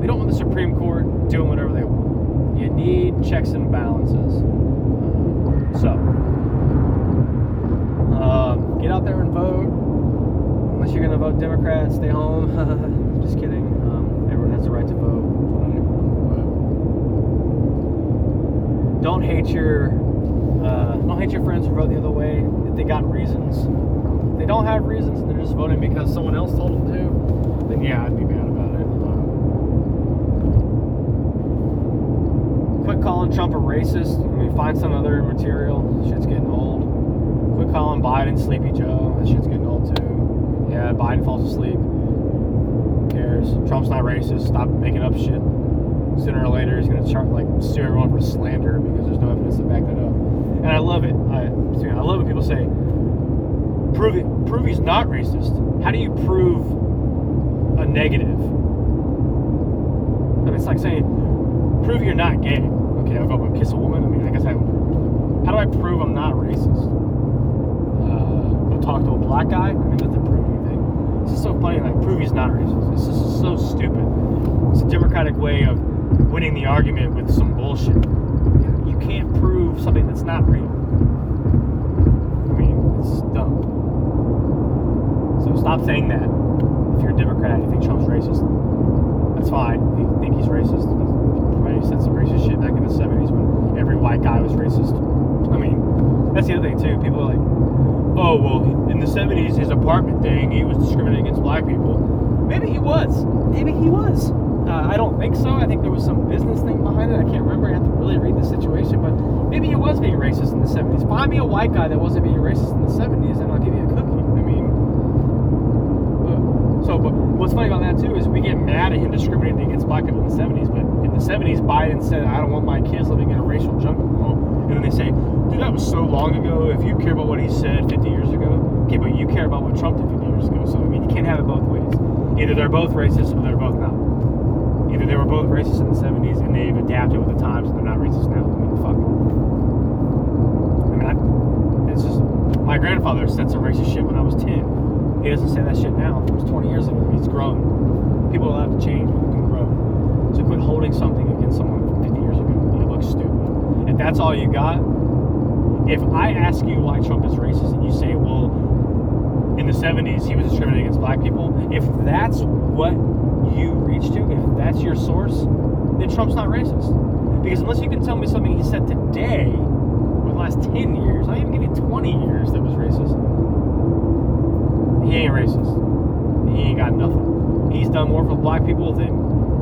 We don't want the Supreme Court doing whatever they want. You need checks and balances. So, um, get out there and vote. Unless you're going to vote Democrat, stay home. Just kidding. Um, everyone has the right to vote. Don't hate your uh, don't hate your friends who vote the other way if they got reasons. If they don't have reasons they're just voting because someone else told them to, then yeah, I'd be mad about it. Um, quit calling Trump a racist. I mean, find some other material. Shit's getting old. Quit calling Biden Sleepy Joe. That shit's getting old. Yeah, Biden falls asleep. Who cares? Trump's not racist. Stop making up shit. Sooner or later, he's gonna chart like sue everyone for slander because there's no evidence to back that up. And I love it. I, I love when people say, "Prove it. Prove he's not racist." How do you prove a negative? I mean, it's like saying, "Prove you're not gay." Okay, I'll go kiss a woman. I mean, I guess I. How do I prove I'm not racist? Uh, go talk to a black guy. I mean, that doesn't prove anything. It's just so funny. Like, prove he's not racist. This is so stupid. It's a democratic way of winning the argument with some bullshit. You can't prove something that's not real. I mean, it's dumb. So stop saying that. If you're a Democrat, and you think Trump's racist. That's fine. You think he's racist. He said some racist shit back in the 70s when every white guy was racist. I mean, that's the other thing too. People are like, oh, well, in the 70s, his apartment thing, he was discriminating against black people. Maybe he was. Maybe he was. Uh, I don't think so. I think there was some business thing behind it. I can't remember. I have to really read the situation, but maybe he was being racist in the 70s. Find me a white guy that wasn't being racist in the 70s, and I'll give you a cookie. I mean, uh, so, but what's funny about that too is we get mad at him discriminating against black people in the 70s, but in the 70s, Biden said, "I don't want my kids living in a racial jungle." And then they say, "Dude, that was so long ago. If you care about what he said 50 years ago, okay, but you care about what Trump did 50 years ago. So I mean, you can't have it both ways. Either they're both racist or they're both not." Either they were both racist in the 70s and they've adapted with the times and they're not racist now. I mean, fuck. I mean, I, it's just, my grandfather said some racist shit when I was 10. He doesn't say that shit now. It was 20 years ago. He's grown. People are allowed to change, people can grow. So quit holding something against someone from 50 years ago. You look stupid. If that's all you got, if I ask you why Trump is racist and you say, well, in the 70s he was discriminating against black people, if that's what you reach to, if that's your source, then Trump's not racist. Because unless you can tell me something he said today, or the last 10 years, I'll even give you 20 years that was racist, he ain't racist. He ain't got nothing. He's done more for black people than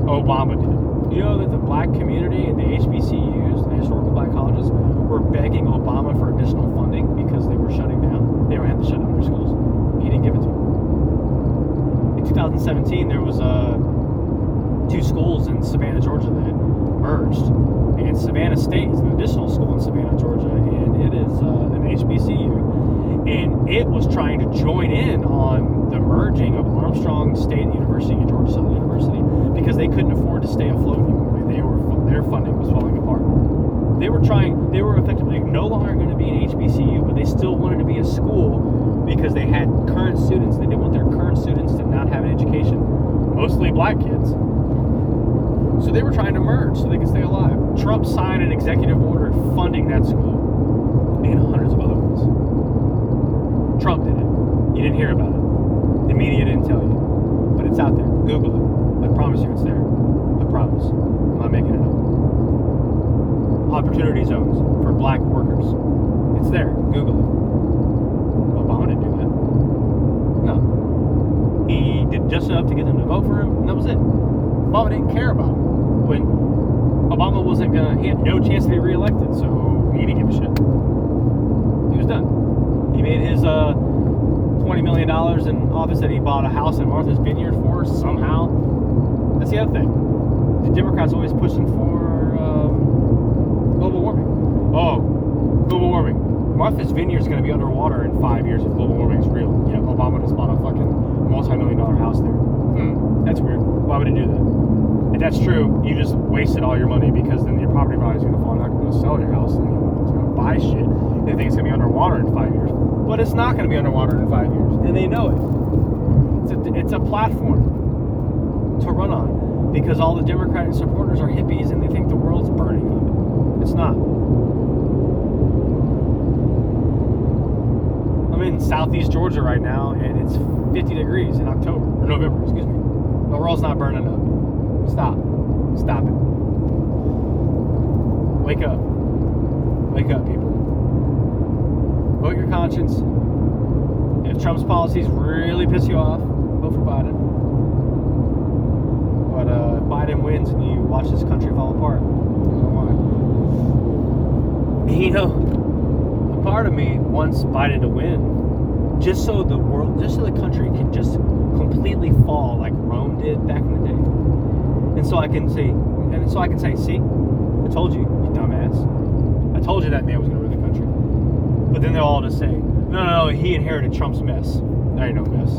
Obama did. You know that the black community and the HBCUs, the historical black colleges, were begging Obama for additional funding because they were shutting down. They were having to shut down their schools. He didn't give it to them. In 2017, there was uh, two schools in Savannah, Georgia that merged. And Savannah State is an additional school in Savannah, Georgia, and it is uh, an HBCU. And it was trying to join in on the merging of Armstrong State University and Georgia Southern University because they couldn't afford to stay afloat anymore. They were their funding was falling apart. They were trying. They were effectively no longer going to be an HBCU, but they still wanted to be a school because they had current students. They didn't want their current students to not have an education, mostly black kids. So they were trying to merge so they could stay alive. Trump signed an executive order funding that school and hundreds of other ones. Trump did it. You didn't hear about it. The media didn't tell you. But it's out there. Google it. I promise you it's there. I promise. I'm not making it up. Opportunity zones for black workers. It's there. Google it. Obama didn't do that. No. He did just enough to get them to vote for him, and that was it. Obama didn't care about it. When Obama wasn't gonna, he had no chance to be reelected, so he didn't give a shit. He was done. He made his uh, $20 million in office that he bought a house in Martha's Vineyard for somehow. That's the other thing. The Democrats always pushing for um, global warming. Oh, global warming. Martha's Vineyard is going to be underwater in five years if global warming is real. Yeah, Obama just bought a fucking multi-million dollar house there. Hmm, that's weird. Why would he do that? If that's true, you just wasted all your money because then your property value is going to fall. And you're not going to sell your house and going to buy shit. They think it's going to be underwater in five years, but it's not going to be underwater in five years, and they know it. It's a, it's a platform to run on because all the Democratic supporters are hippies and they think the world's burning up. It's not. I'm in southeast Georgia right now, and it's 50 degrees in October or November. Excuse me. The world's not burning up. Stop. Stop it. Wake up. Wake up, people. Vote your conscience. If Trump's policies really piss you off, vote for Biden. But uh, Biden wins and you watch this country fall apart. You know, a part of me wants Biden to win, just so the world, just so the country can just completely fall like Rome did back in the day. And so I can say, and so I can say, see, I told you, you dumbass. I told you that man was going to ruin the country. But then they'll all just say, no, no, no, he inherited Trump's mess. There ain't no mess.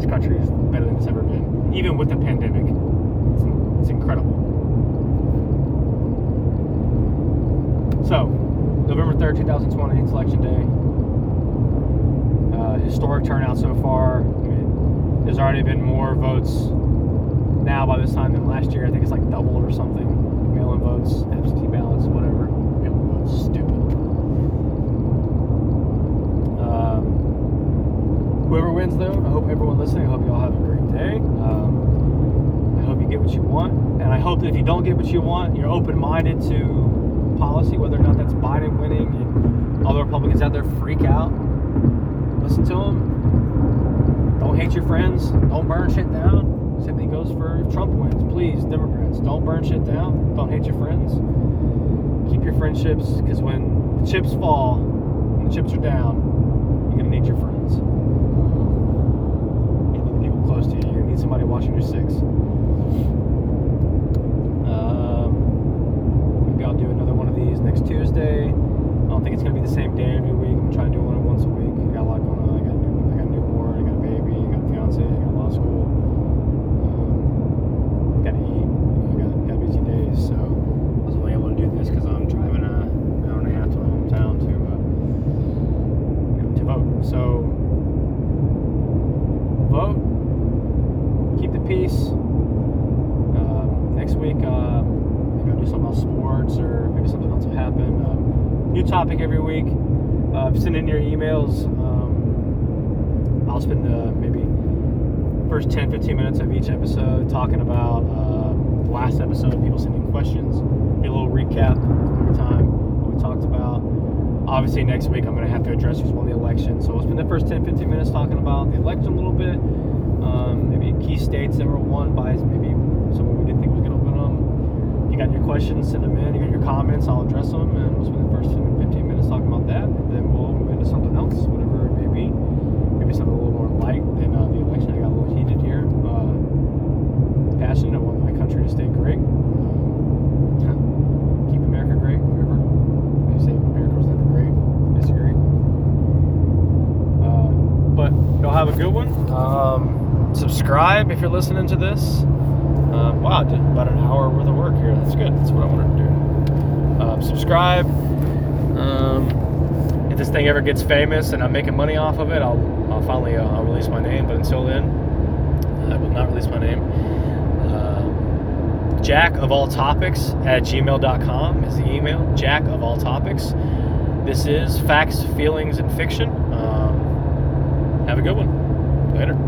This country is better than it's ever been, even with the pandemic. It's, it's incredible. So, November 3rd, 2020, it's election day. Uh, historic turnout so far. I mean, there's already been more votes now by this time than last year. I think it's like doubled or something. Mail in votes, absentee ballots, whatever. Stupid. Um, whoever wins, though, I hope everyone listening, I hope you all have a great day. Um, I hope you get what you want. And I hope that if you don't get what you want, you're open minded to policy, whether or not that's Biden winning and all the Republicans out there freak out. Listen to them. Don't hate your friends. Don't burn shit down. Same thing goes for Trump wins. Please, Democrats, don't burn shit down. Don't hate your friends. Your friendships because when the chips fall, when the chips are down, you're gonna need your friends. You need the people close to you. You're gonna need somebody watching your six. Um, maybe I'll do another one of these next Tuesday. I don't think it's gonna be the same day every week. I'm trying to do one once a week. I got a lot going on. I got a new, I got a newborn. I got a baby. I got a fiance. I got law school. Um, got to eat. You know, got got busy days. So I was only able to do this because I'm driving a, an hour and a half to my hometown to uh, you know, to vote. So vote. Keep the peace. Um, next week, uh, maybe I'll do something about sports or maybe something else will happen. Um, new topic every week. Uh, send in your emails. Um, I'll spend uh, maybe first 10 15 minutes of each episode talking about uh, the last episode, people sending questions, do a little recap every time what we talked about. Obviously, next week I'm going to have to address who's won the election. So we'll spend the first 10 15 minutes talking about the election a little bit, um, maybe key states that were won by maybe someone we didn't think was going to win them. You got your questions, send them in. You got your comments, I'll address them, and we'll spend the first 10 15 minutes talking about that, and then we'll move into something else, whatever it may be. Maybe something a little more light than uh, the election. I got a little heated here. Uh, passionate. I want my country to stay great. Keep America great. Whatever they say, America was never great. I disagree. Uh, but y'all have a good one. Um, subscribe if you're listening to this. Um, wow, did about an hour worth of work here. That's what I wanted to do. Um, subscribe. Um, if this thing ever gets famous and I'm making money off of it, I'll, I'll finally uh, I'll release my name. But until then, I will not release my name. Uh, Jack of all topics at gmail.com is the email. Jack of all topics. This is Facts, Feelings, and Fiction. Um, have a good one. Later.